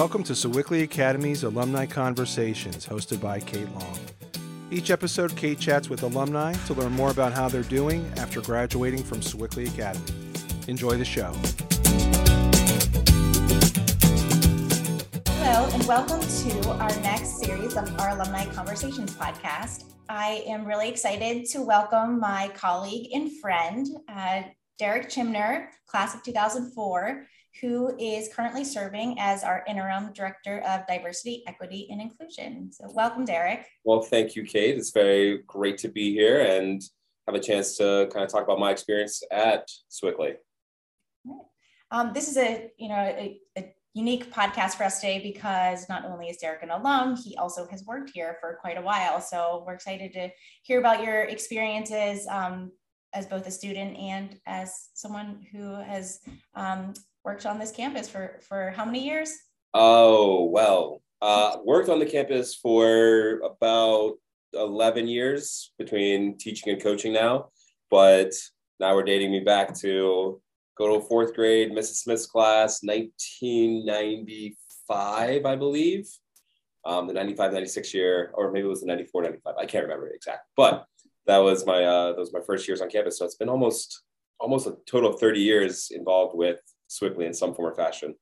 Welcome to Sewickley Academy's Alumni Conversations, hosted by Kate Long. Each episode, Kate chats with alumni to learn more about how they're doing after graduating from Sewickley Academy. Enjoy the show. Hello, and welcome to our next series of our Alumni Conversations podcast. I am really excited to welcome my colleague and friend, uh, Derek Chimner, class of 2004 who is currently serving as our interim director of diversity, equity, and inclusion. So, welcome, Derek. Well, thank you, Kate. It's very great to be here and have a chance to kind of talk about my experience at Sewickley. Um, this is a you know a, a, unique podcast for us today because not only is Derek an alum, he also has worked here for quite a while. So we're excited to hear about your experiences um, as both a student and as someone who has um, worked on this campus for for how many years? Oh well, uh, worked on the campus for about eleven years between teaching and coaching now, but now we're dating me back to go to fourth grade, Mrs. Smith's class, 1995, I believe. Um, the 95, 96 year, or maybe it was the 94, 95. I can't remember exact, but that was my uh, was my first years on campus. So it's been almost almost a total of 30 years involved with Sewickley in some form or fashion.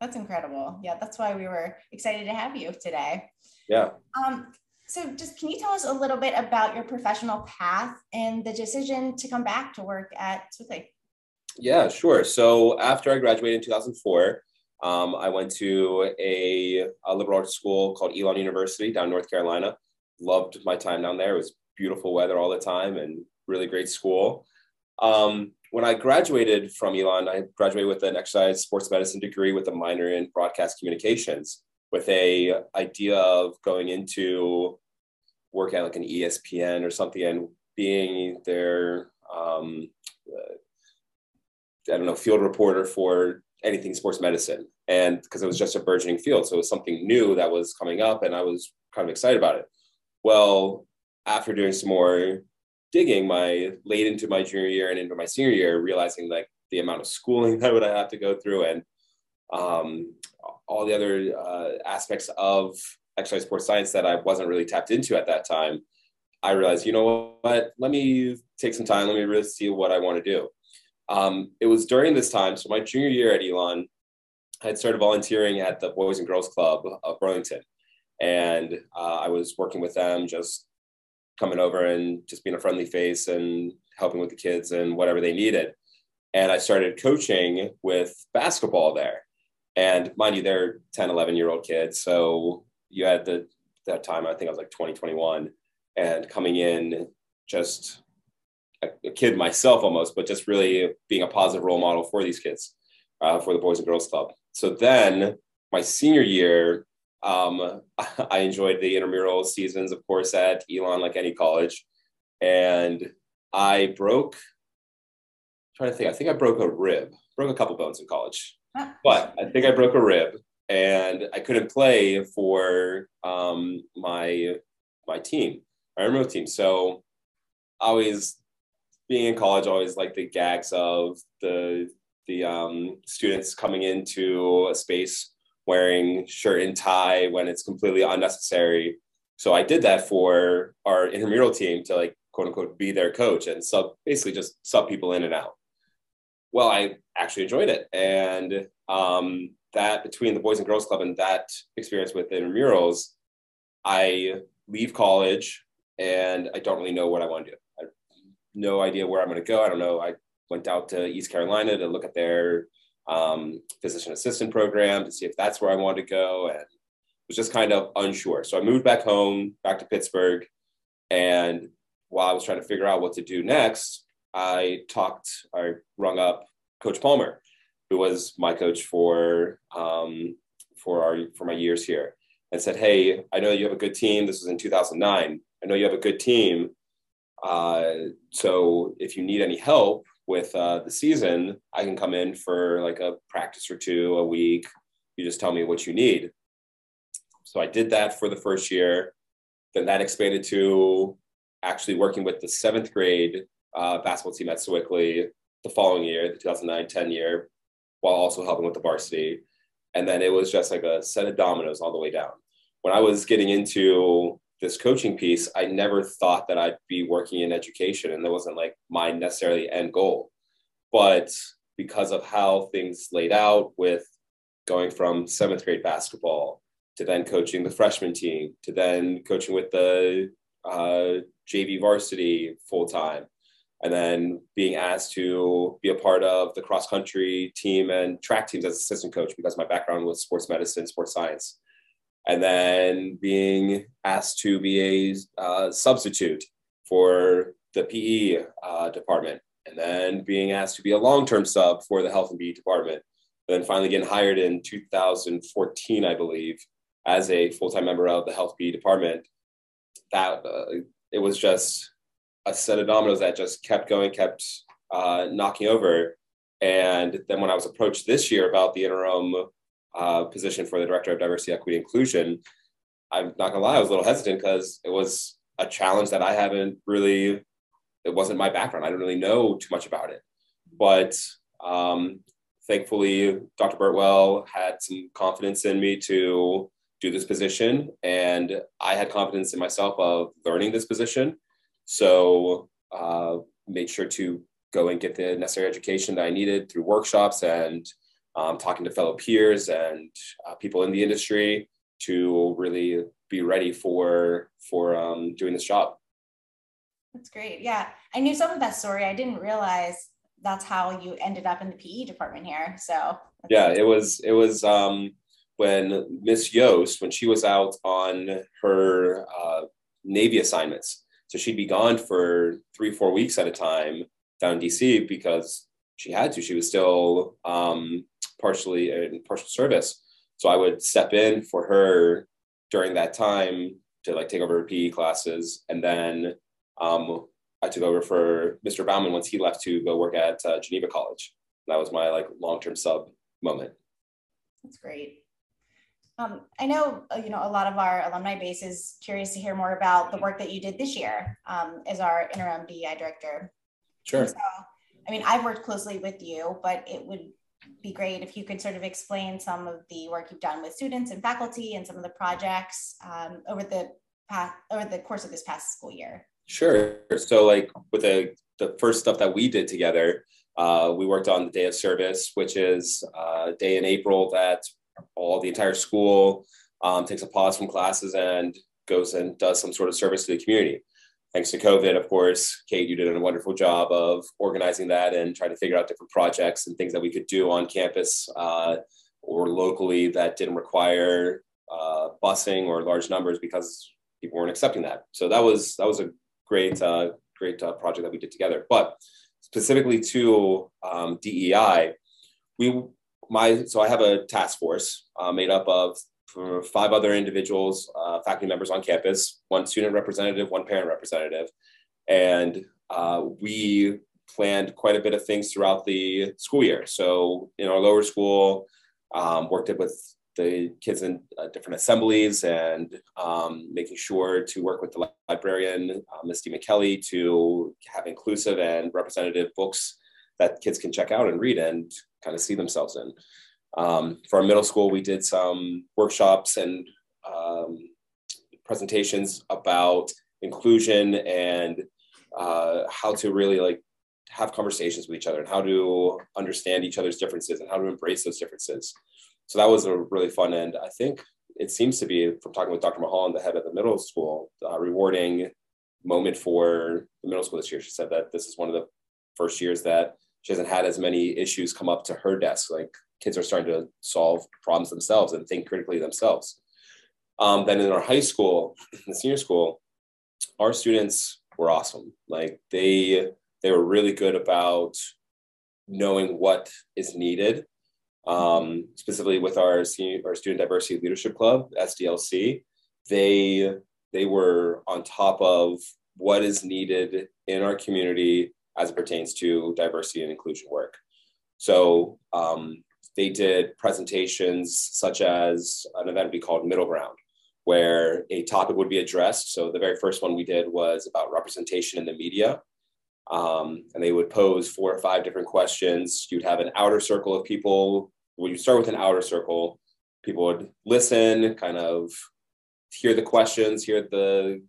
That's incredible. Yeah, that's why we were excited to have you today. Yeah. Um, so just can you tell us a little bit about your professional path and the decision to come back to work at Sewickley? Yeah, sure. So after I graduated in 2004, um, I went to a, a, liberal arts school called Elon University down North Carolina. Loved my time down there. It was beautiful weather all the time and really great school. Um, when I graduated from Elon, I graduated with an exercise sports medicine degree with a minor in broadcast communications, with a idea of going into work at like an ESPN or something and being their um, uh, I don't know field reporter for anything sports medicine, and because it was just a burgeoning field, so it was something new that was coming up, and I was kind of excited about it. Well, after doing some more digging my late into my junior year and into my senior year, realizing like the amount of schooling that would I have to go through and um, all the other uh, aspects of exercise sports science that I wasn't really tapped into at that time. I realized, you know what, let me take some time, let me really see what I want to do. Um, it was during this time, so my junior year at Elon, I had started volunteering at the Boys and Girls Club of Burlington. And uh, I was working with them, just coming over and just being a friendly face and helping with the kids and whatever they needed. And I started coaching with basketball there. And mind you, they're 10, 11 year old kids. So you had the, that time, I think I was like 2021, and coming in just a, a, kid myself almost, but just really being a positive role model for these kids, uh, for the Boys and Girls Club. So then my senior year, um, I enjoyed the intramural seasons, of course, at Elon, like any college. And I broke, I'm trying to think, I think I broke a rib, broke a couple bones in college, but I think I broke a rib and I couldn't play for um, my my team, my remote team. So always being in college, always like the gags of the the um, students coming into a space wearing shirt and tie when it's completely unnecessary. So I did that for our intramural team to like quote unquote be their coach and sub basically just sub people in and out. Well, I actually enjoyed it. And um, that between the Boys and Girls Club and that experience with intramurals, I leave college and I don't really know what I want to do. I have no idea where I'm going to go. I don't know. I went out to East Carolina to look at their um, physician assistant program to see if that's where I wanted to go, and was just kind of unsure. So I moved back home, back to Pittsburgh, and while I was trying to figure out what to do next, I talked, I rung up Coach Palmer, who was my coach for um, for our for my years here, and said, "Hey, I know you have a good team. This was in 2009. I know you have a good team. Uh, so if you need any help, with uh, the season, I can come in for like a practice or two a week. You just tell me what you need. So I did that for the first year. Then that expanded to actually working with the seventh grade uh, basketball team at Sewickley the following year, the 2009 10 year, while also helping with the varsity. and then it was just like a set of dominoes all the way down. When I was getting into this coaching piece, I never thought that I'd be working in education, and that wasn't like my necessarily end goal. But because of how things laid out with going from seventh grade basketball to then coaching the freshman team to then coaching with the uh, JV varsity full time, and then being asked to be a part of the cross country team and track teams as assistant coach because my background was sports medicine, sports science, and then being asked to be a uh, substitute for the PE uh, department, and then being asked to be a long term sub for the health and PE department, and then finally getting hired in 2014, I believe, as a full time member of the health PE department. That uh, it was just a set of dominoes that just kept going, kept uh, knocking over. And then when I was approached this year about the interim uh, position for the director of diversity, equity, inclusion, I'm not gonna lie, I was a little hesitant because it was a challenge that I haven't really. It wasn't my background. I don't really know too much about it, but um, thankfully, Dr. Burtwell had some confidence in me to do this position, and I had confidence in myself of learning this position so uh, made sure to go and get the necessary education that I needed through workshops and um, talking to fellow peers and uh, people in the industry to really be ready for for um, doing this job. That's great. Yeah, I knew some of that story. I didn't realize that's how you ended up in the PE department here. So yeah, it was it was um, when Miss Yost when she was out on her uh, Navy assignments so she'd be gone for three, four weeks at a time down in DC because she had to. She was still um, partially in partial service. So I would step in for her during that time to like take over her PE classes. And then um, I took over for Mr. Bauman once he left to go work at uh, Geneva College. That was my like long-term sub moment. That's great. Um, I know, uh, you know, a lot of our alumni base is curious to hear more about the work that you did this year um, as our interim DEI director. Sure. So, I mean, I've worked closely with you, but it would be great if you could sort of explain some of the work you've done with students and faculty and some of the projects um, over the past, over the course of this past school year. Sure. So, like with the the first stuff that we did together, uh, we worked on the day of service, which is a day in April that all the entire school um, takes a pause from classes and goes and does some sort of service to the community. Thanks to COVID, of course, Kate, you did a wonderful job of organizing that and trying to figure out different projects and things that we could do on campus uh, or locally that didn't require uh, busing or large numbers because people weren't accepting that. So that was that was a great uh, great uh, project that we did together. But specifically to um, DEI, we my so I have a task force uh, made up of five other individuals, uh, faculty members on campus, one student representative, one parent representative, and uh, we planned quite a bit of things throughout the school year. So in our lower school, um, worked with the kids in uh, different assemblies and um, making sure to work with the librarian, uh, Misty McKelly, to have inclusive and representative books that kids can check out and read and kind of see themselves in. Um, for our middle school, we did some workshops and um, presentations about inclusion and uh, how to really like have conversations with each other and how to understand each other's differences and how to embrace those differences. So that was a really fun and I think it seems to be from talking with Dr. Mahal, the head of the middle school, uh, rewarding moment for the middle school this year. She said that this is one of the first years that she hasn't had as many issues come up to her desk. Like kids are starting to solve problems themselves and think critically themselves. Um, then in our high school, the senior school, our students were awesome. Like they they were really good about knowing what is needed. Um, specifically with our senior, our student diversity leadership club SDLC, they they were on top of what is needed in our community as it pertains to diversity and inclusion work. So um, they did presentations such as an event we called Middle Ground, where a topic would be addressed. So the very first one we did was about representation in the media. Um, and they would pose four or five different questions. You'd have an outer circle of people. Well, you start with an outer circle people would listen, kind of hear the questions, hear the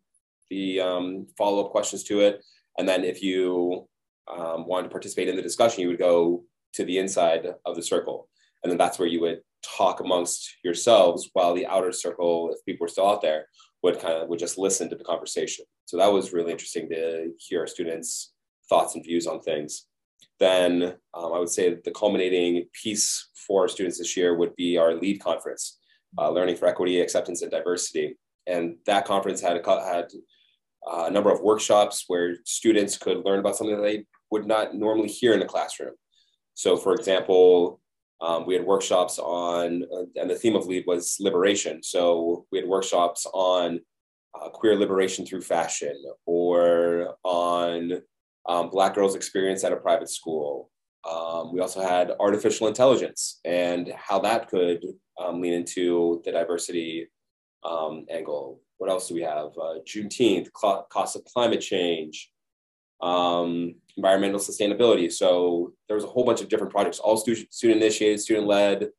the um, follow up questions to it, and then if you um, wanted to participate in the discussion, you would go to the inside of the circle, and then that's where you would talk amongst yourselves while the outer circle, if people were still out there, would kind of would just listen to the conversation. So that was really interesting to hear our students' thoughts and views on things. Then um, I would say the culminating piece for our students this year would be our lead conference, uh, Learning for Equity, Acceptance, and Diversity. And that conference had a, had uh, a number of workshops where students could learn about something that they would not normally hear in the classroom. So, for example, um, we had workshops on, uh, and the theme of LEAD was liberation. So we had workshops on uh, queer liberation through fashion or on um, Black girls' experience at a private school. Um, we also had artificial intelligence and how that could um, lean into the diversity um, angle. What else do we have? Uh, Juneteenth, cost of climate change, um, environmental sustainability. So there was a whole bunch of different projects, all student student initiated, student led.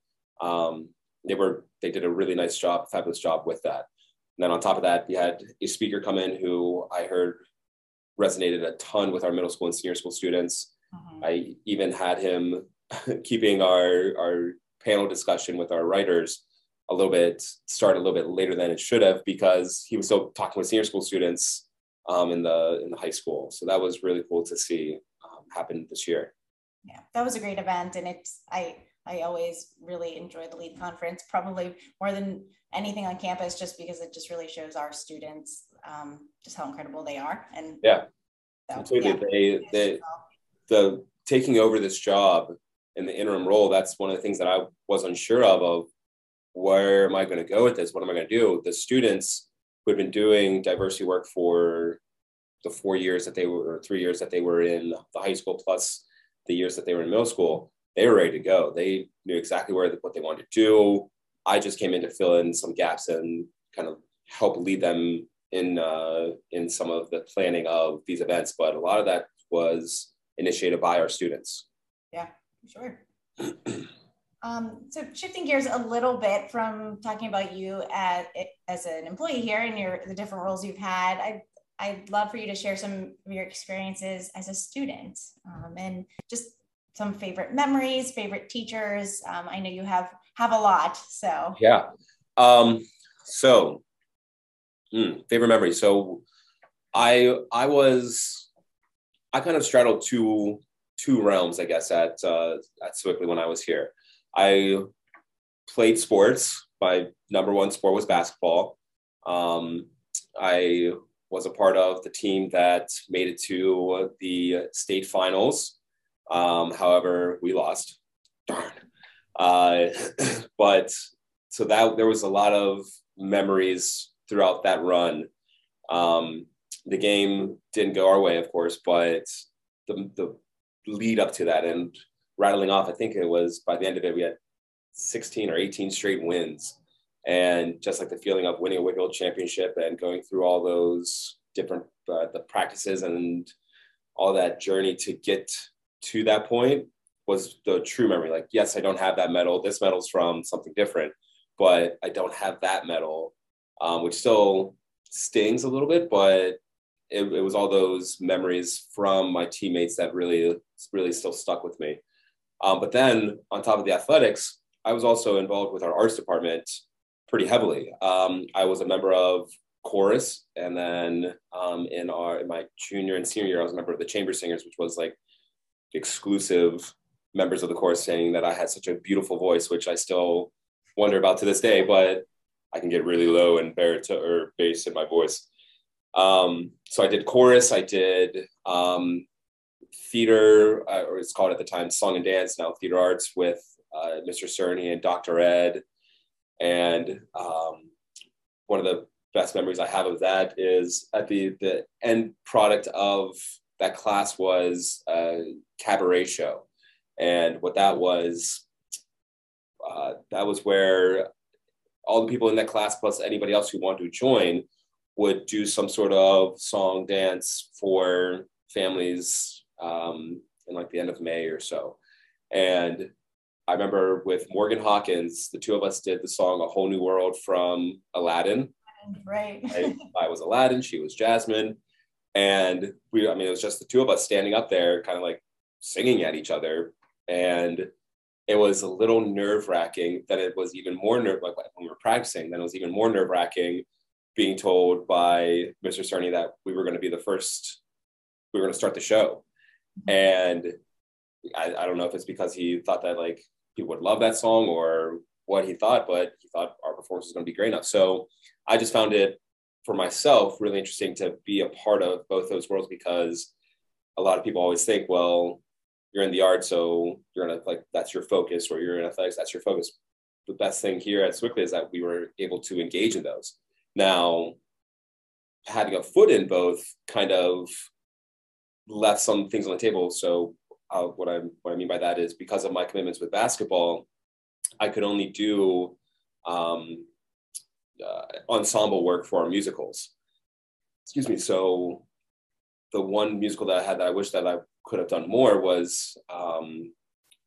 Um, they were they did a really nice job, fabulous job with that. And then on top of that, we had a speaker come in who I heard resonated a ton with our middle school and senior school students. Mm-hmm. I even had him keeping our our panel discussion with our writers a little bit start a little bit later than it should have because he was still talking with senior school students um, in the in the high school. So that was really cool to see um, happen this year. Yeah, that was a great event, and it's I I always really enjoy the lead conference, probably more than anything on campus, just because it just really shows our students um, just how incredible they are. And yeah, so, completely. Yeah. They, they, the taking over this job in the interim role. That's one of the things that I was unsure of. Of where am I going to go with this? What am I going to do? The students who had been doing diversity work for the four years that they were, or three years that they were in the high school, plus the years that they were in middle school, they were ready to go. They knew exactly where what they wanted to do. I just came in to fill in some gaps and kind of help lead them in uh, in some of the planning of these events. But a lot of that was initiated by our students. Yeah, sure. Um, so shifting gears a little bit from talking about you at, as an employee here and your the different roles you've had, I I'd love for you to share some of your experiences as a student um, and just some favorite memories, favorite teachers. Um, I know you have have a lot, so yeah. Um, so hmm, favorite memories. So I I was I kind of straddled two two realms, I guess, at uh, at Sewickley when I was here. I played sports. My number one sport was basketball. Um, I was a part of the team that made it to the state finals. Um, however, we lost. Darn. Uh, but so that there was a lot of memories throughout that run. Um, the game didn't go our way, of course, but the, the lead up to that and rattling off. I think it was by the end of it, we had 16 or 18 straight wins. And just like the feeling of winning a WPIAL championship and going through all those different uh, the practices and all that journey to get to that point was the true memory. Like, yes, I don't have that medal. This medal's from something different, but I don't have that medal, um, which still stings a little bit, but it, it was all those memories from my teammates that really, really still stuck with me. Um, but then on top of the athletics, I was also involved with our arts department pretty heavily. Um, I was a member of chorus, and then um, in our in my junior and senior year, I was a member of the chamber singers, which was like exclusive members of the chorus saying that I had such a beautiful voice, which I still wonder about to this day. But I can get really low and baritone or bass in my voice. Um, so I did chorus. I did um, theater, uh, or it's called at the time song and dance, now theater arts with uh, Mr. Cerny and Dr. Ed. And um, one of the best memories I have of that is at the, the end product of that class was a cabaret show. And what that was, uh, that was where all the people in that class, plus anybody else who wanted to join, would do some sort of song dance for families um, in like the end of May or so. And I remember with Morgan Hawkins, the two of us did the song A Whole New World from Aladdin. Right. I, I was Aladdin, she was Jasmine. And we, I mean, it was just the two of us standing up there, kind of like singing at each other. And it was a little nerve wracking that it was even more nerve like when we were practicing, then it was even more nerve wracking being told by Mr. Cerny that we were going to be the first, we were going to start the show. And I, I don't know if it's because he thought that like people would love that song or what he thought, but he thought our performance was going to be great enough. So I just found it for myself really interesting to be a part of both those worlds because a lot of people always think, well, you're in the art, so you're in like that's your focus, or you're in athletics, that's your focus. The best thing here at Sewickley is that we were able to engage in those. Now, having a foot in both kind of left some things on the table. So uh, what I what I mean by that is because of my commitments with basketball, I could only do um, uh, ensemble work for our musicals. Excuse me. So the one musical that I had that I wish that I could have done more was um,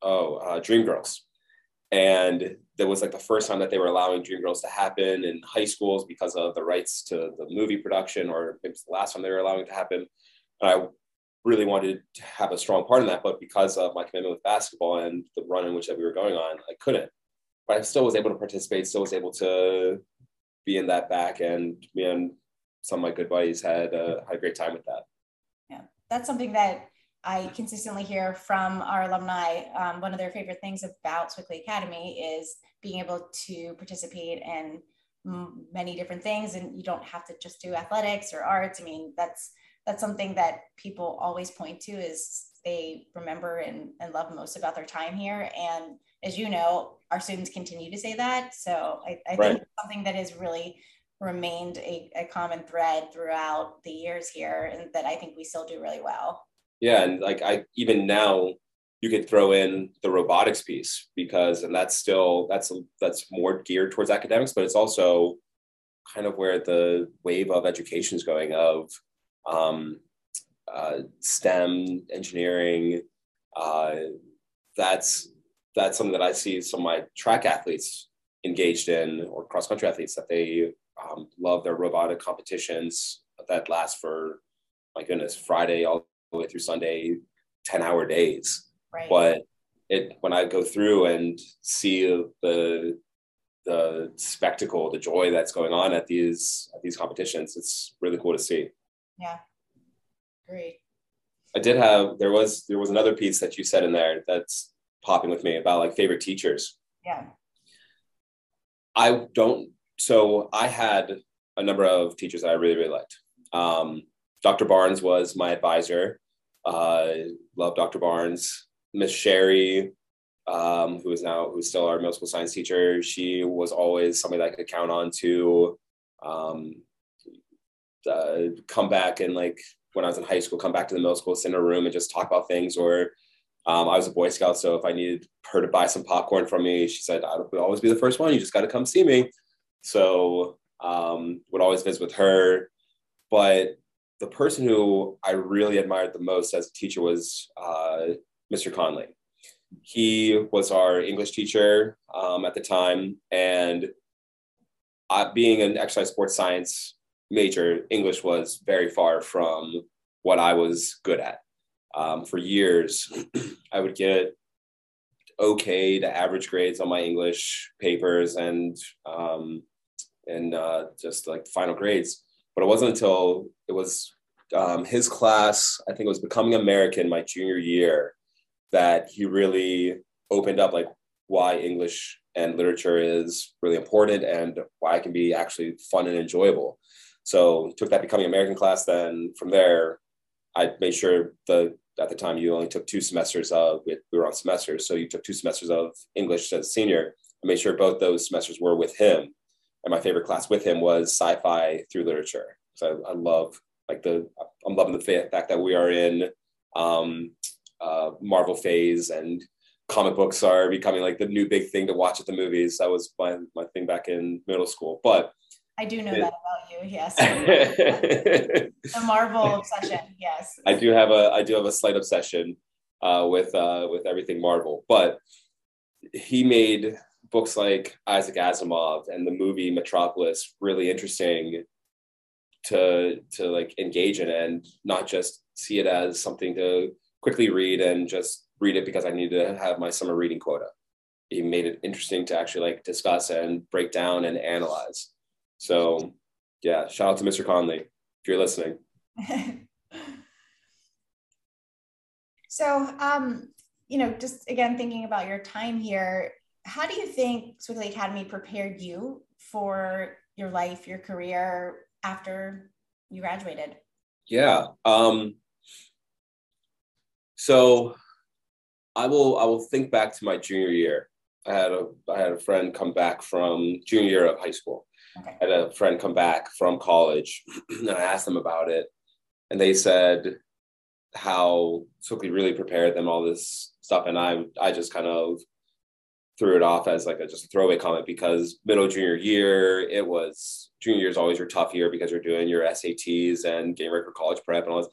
oh uh, Dreamgirls, and that was like the first time that they were allowing Dreamgirls to happen in high schools because of the rights to the movie production, or maybe it's the last time they were allowing it to happen. And I really wanted to have a strong part in that, but because of my commitment with basketball and the run in which that we were going on, I couldn't. But I still was able to participate, still was able to be in that back, and me and some of my good buddies had, uh, had a great time with that. Yeah, that's something that I consistently hear from our alumni. Um, one of their favorite things about Sewickley Academy is being able to participate in many different things, and you don't have to just do athletics or arts. I mean, that's that's something that people always point to is they remember and, and love most about their time here. And as you know, our students continue to say that. So I, I right. think something that has really remained a, a common thread throughout the years here and that I think we still do really well. Yeah. And like I even now you could throw in the robotics piece because and that's still that's that's more geared towards academics, but it's also kind of where the wave of education is going of um, uh, STEM, engineering. Uh, that's that's something that I see some of my track athletes engaged in, or cross country athletes that they um, love their robotic competitions that last for my goodness Friday all the way through Sunday, ten hour days. Right. But it when I go through and see the the spectacle, the joy that's going on at these at these competitions, it's really cool to see. Yeah. Great. I did have there was there was another piece that you said in there that's popping with me about like favorite teachers. Yeah. I don't so I had a number of teachers that I really, really liked. Um, Dr. Barnes was my advisor. Uh, love Dr. Barnes. Miss Sherry, um, who is now who's still our middle school science teacher, she was always somebody that I could count on to um, uh, come back and like when I was in high school, come back to the middle school, sit in a room and just talk about things. Or um, I was a Boy Scout, so if I needed her to buy some popcorn from me, she said, "I will always be the first one. You just got to come see me." So um, would always visit with her. But the person who I really admired the most as a teacher was uh, Mr. Conley. He was our English teacher um, at the time, and uh, being an exercise sports science major, English was very far from what I was good at. Um, for years, I would get okay to average grades on my English papers and um, and uh, just like final grades. But it wasn't until it was um, his class, I think it was Becoming American my junior year, that he really opened up like why English and literature is really important and why it can be actually fun and enjoyable. So took that becoming American class. Then from there, I made sure the at the time you only took two semesters of we were on semesters, so you took two semesters of English as a senior. I made sure both those semesters were with him. And my favorite class with him was sci-fi through literature. So I, I love like the I'm loving the fact that we are in um, uh, Marvel phase and comic books are becoming like the new big thing to watch at the movies. That was my, my thing back in middle school. But I do know that about you. Yes. the Marvel obsession. Yes. I do have a I do have a slight obsession uh, with uh, with everything Marvel, but he made books like Isaac Asimov and the movie Metropolis really interesting to to like engage in and not just see it as something to quickly read and just read it because I need to have my summer reading quota. He made it interesting to actually like discuss and break down and analyze. So yeah, shout out to Mr. Conley if you're listening. so um, you know, just again thinking about your time here, how do you think Sewickley Academy prepared you for your life, your career after you graduated? Yeah. Um, so I will I will think back to my junior year. I had a I had a friend come back from junior year of high school. Okay. I had a friend come back from college, and I asked them about it, and they said how Sewickley really prepared them all this stuff, and I I just kind of threw it off as like a just a throwaway comment because middle junior year it was junior year is always your tough year because you're doing your SATs and game for college prep and all this.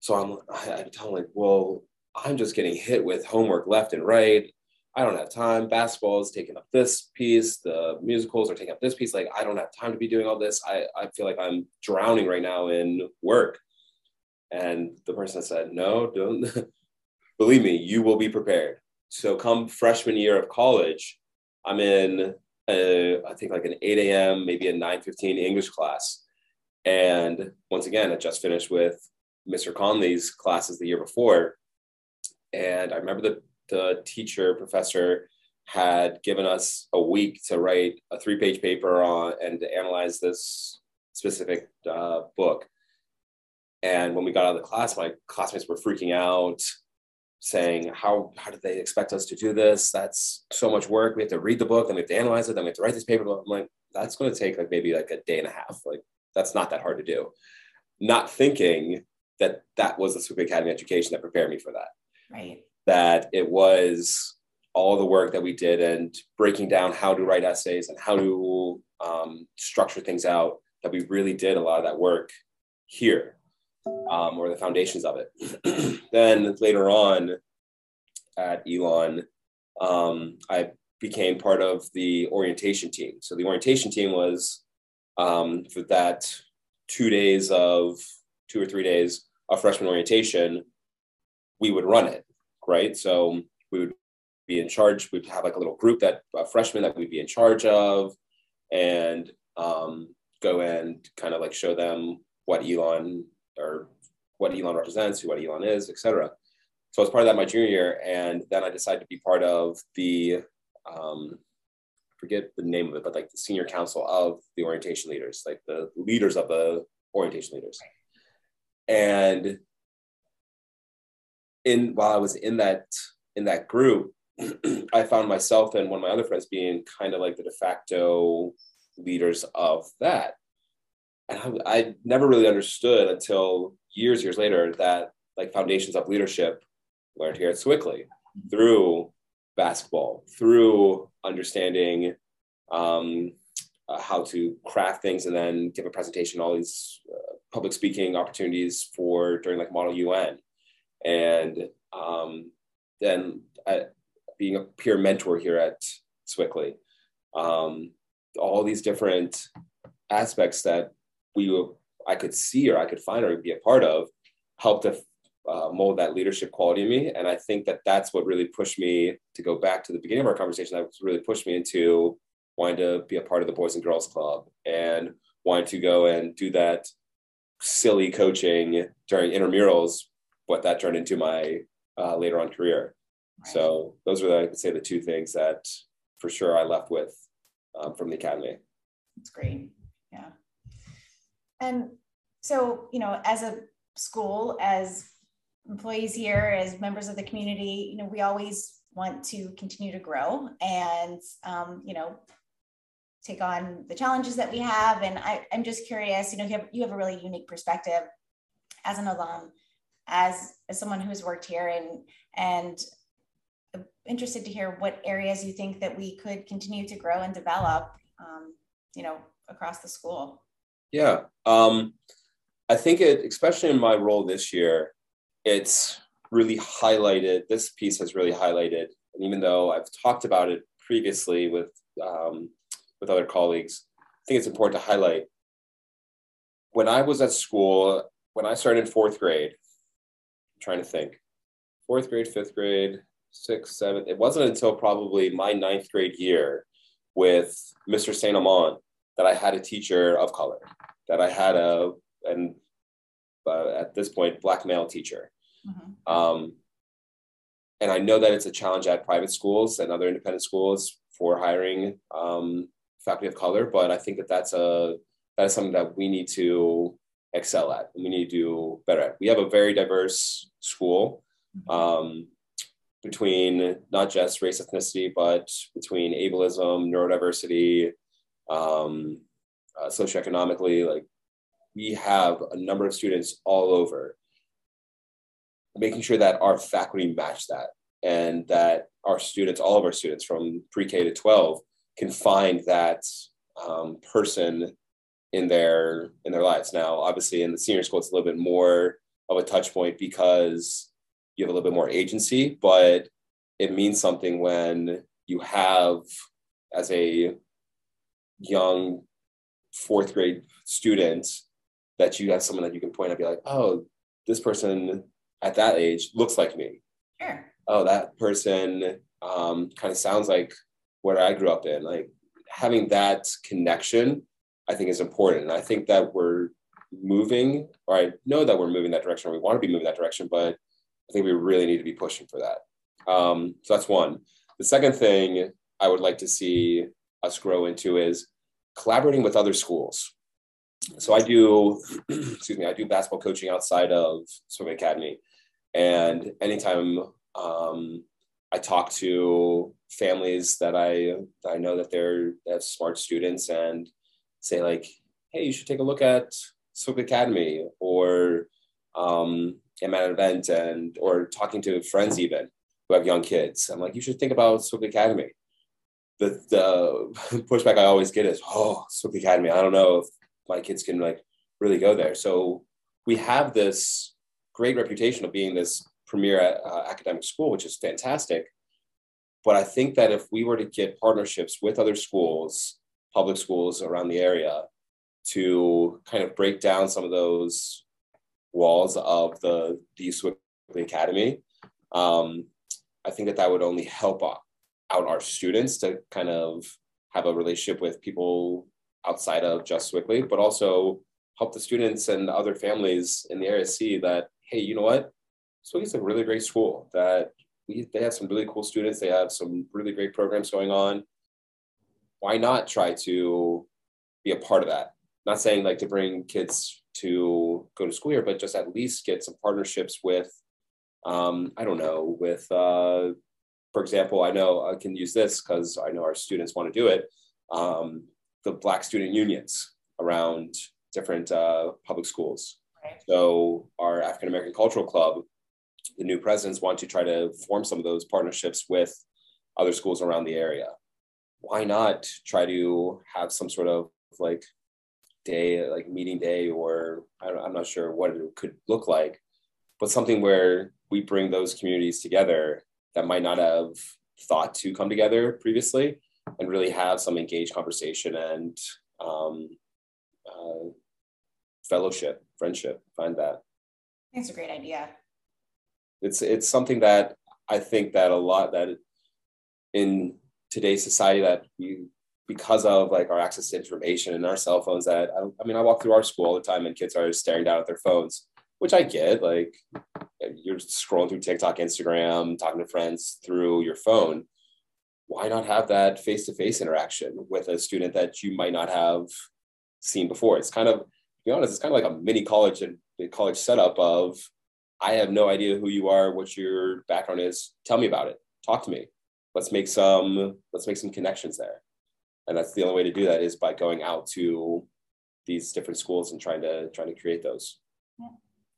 So I'm I, I tell them like, well, I'm just getting hit with homework left and right. I don't have time. Basketball is taking up this piece. The musicals are taking up this piece. Like I don't have time to be doing all this. I, I feel like I'm drowning right now in work. And the person said, no, don't believe me, you will be prepared. So come freshman year of college, I'm in a, I think like an 8 a.m., maybe a 9:15 English class. And once again, I just finished with Mr. Conley's classes the year before. And I remember the, the teacher, professor, had given us a week to write a three page paper on and to analyze this specific uh, book. And when we got out of the class, my classmates were freaking out, saying, How how did they expect us to do this? That's so much work. We have to read the book, and we have to analyze it, then we have to write this paper. I'm like, that's going to take like maybe like a day and a half. Like that's not that hard to do. Not thinking that that was the Sewickley Academy education that prepared me for that. Right. That it was all the work that we did and breaking down how to write essays and how to um, structure things out that we really did a lot of that work here um, or the foundations of it. then later on at Elon, um, I became part of the orientation team. So the orientation team was um, for that two days of two or three days of freshman orientation, we would run it, right? So we would be in charge. We'd have like a little group that uh, freshmen that we'd be in charge of, and um, go and kind of like show them what Elon or what Elon represents, who what Elon is, etc. So I was part of that my junior year, and then I decided to be part of the um, forget the name of it, but like the senior council of the orientation leaders, like the leaders of the orientation leaders. And in while I was in that in that group, I found myself and one of my other friends being kind of like the de facto leaders of that. And I, I never really understood until years, years later that like foundations of leadership learned here at Sewickley through basketball, through understanding um, uh, how to craft things and then give a presentation, all these uh, public speaking opportunities for during like Model UN. And um, then I, being a peer mentor here at Sewickley, um, all these different aspects that we I could see or I could find or be a part of helped to uh, mold that leadership quality in me. And I think that that's what really pushed me to go back to the beginning of our conversation. That really pushed me into wanting to be a part of the Boys and Girls Club and wanting to go and do that silly coaching during intramurals, what that turned into my uh, later on career. Right. So those are, the, I would say, the two things that for sure I left with um, from the academy. That's great. Yeah. And so, you know, as a school, as employees here, as members of the community, you know, we always want to continue to grow and, um, you know, take on the challenges that we have. And I, I'm just curious, you know, you have, you have a really unique perspective as an alum, as, as someone who's worked here and, and interested to hear what areas you think that we could continue to grow and develop, um, you know, across the school. Yeah. Um, I think it, especially in my role this year, it's really highlighted, this piece has really highlighted and even though I've talked about it previously with um, with other colleagues, I think it's important to highlight. When I was at school, when I started in fourth grade, trying to think, fourth grade, fifth grade, sixth, seventh. It wasn't until probably my ninth grade year with Mr. Saint Amand that I had a teacher of color, that I had a and uh, at this point black male teacher. Mm-hmm. Um, and I know that it's a challenge at private schools and other independent schools for hiring um, faculty of color, but I think that that's a that is something that we need to excel at and we need to do better at. We have a very diverse school mm-hmm. um, between not just race ethnicity, but between ableism, neurodiversity, um, uh, socioeconomically. Like we have a number of students all over making sure that our faculty match that and that our students, all of our students from pre-K to 12 can find that um, person in their in their lives. Now, obviously in the senior school, it's a little bit more of a touch point because you have a little bit more agency, but it means something when you have as a young fourth grade student that you have someone that you can point at be like, oh, this person at that age looks like me. Sure. Oh, that person um, kind of sounds like what I grew up in. Like having that connection, I think is important. And I think that we're moving, or I know that we're moving that direction, we want to be moving that direction, but I think we really need to be pushing for that. Um, so that's one. The second thing I would like to see us grow into is collaborating with other schools so I do, excuse me, I do basketball coaching outside of Sewickley Academy, and anytime um, I talk to families that I that I know that they're that smart students and say like, hey, you should take a look at Sewickley Academy, or um, I'm at an event and or talking to friends even who have young kids. I'm like, you should think about Sewickley Academy. The, the pushback I always get is, oh, Sewickley Academy. I don't know if my kids can like really go there. So we have this great reputation of being this premier uh, academic school, which is fantastic. But I think that if we were to get partnerships with other schools, public schools around the area, to kind of break down some of those walls of the the Sewickley Academy, um, I think that that would only help out our students to kind of have a relationship with people outside of just Sewickley, but also help the students and other families in the area see that, hey, you know what? Sewickley's a really great school that we, they have some really cool students. They have some really great programs going on. Why not try to be a part of that? Not saying like to bring kids to go to school here, but just at least get some partnerships with, um, I don't know, with, uh, for example, I know I can use this because I know our students want to do it. Um, the Black student unions around different uh, public schools. Right. So our African American Cultural Club, the new presidents want to try to form some of those partnerships with other schools around the area. Why not try to have some sort of like day, like meeting day, or I'm not sure what it could look like, but something where we bring those communities together that might not have thought to come together previously and really have some engaged conversation and um, uh, fellowship, friendship. Find that. It's a great idea. It's it's something that I think that a lot that in today's society that we because of like our access to information and our cell phones that I, I mean I walk through our school all the time and kids are staring down at their phones which I get like you're scrolling through TikTok, Instagram, talking to friends through your phone. Why not have that face-to-face interaction with a student that you might not have seen before? It's kind of to be honest it's kind of like a mini college and college setup of i have no idea who you are what your background is. Tell me about it. Talk to me let's make some let's make some connections there and that's the only way to do that is by going out to these different schools and trying to trying to create those yeah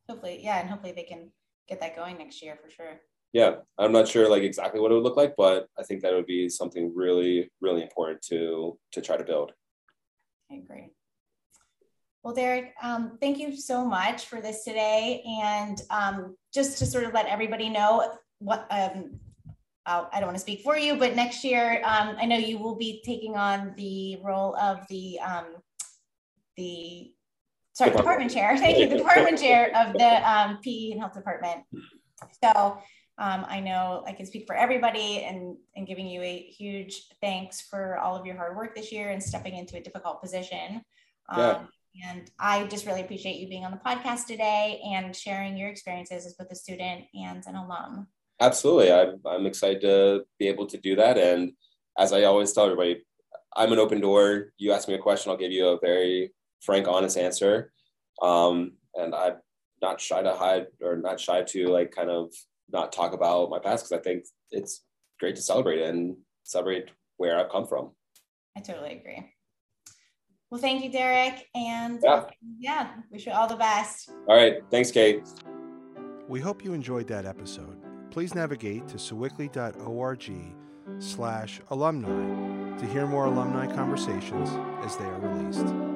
hopefully yeah and hopefully they can get that going next year for sure yeah, I'm not sure like exactly what it would look like, but I think that would be something really, really important to to try to build. Okay, great. Well, Derek, um, thank you so much for this today. And um, just to sort of let everybody know what um, uh, I don't want to speak for you, but next year, um, I know you will be taking on the role of the um, the sorry department, department chair. Thank you, the department chair of the um, PE and health department. So um, I know I can speak for everybody and and giving you a huge thanks for all of your hard work this year and stepping into a difficult position. Yeah. Um, and I just really appreciate you being on the podcast today and sharing your experiences as both a student and an alum. Absolutely. I'm, I'm excited to be able to do that. And as I always tell everybody, I'm an open door. You ask me a question, I'll give you a very frank, honest answer. Um, and I'm not shy to hide or not shy to like kind of not talk about my past because I think it's great to celebrate and celebrate where I've come from. I totally agree. Well, thank you, Derek. And yeah, yeah wish you all the best. All right. Thanks, Kate. We hope you enjoyed that episode please navigate to sewickley.org slash alumni to hear more alumni conversations as they are released.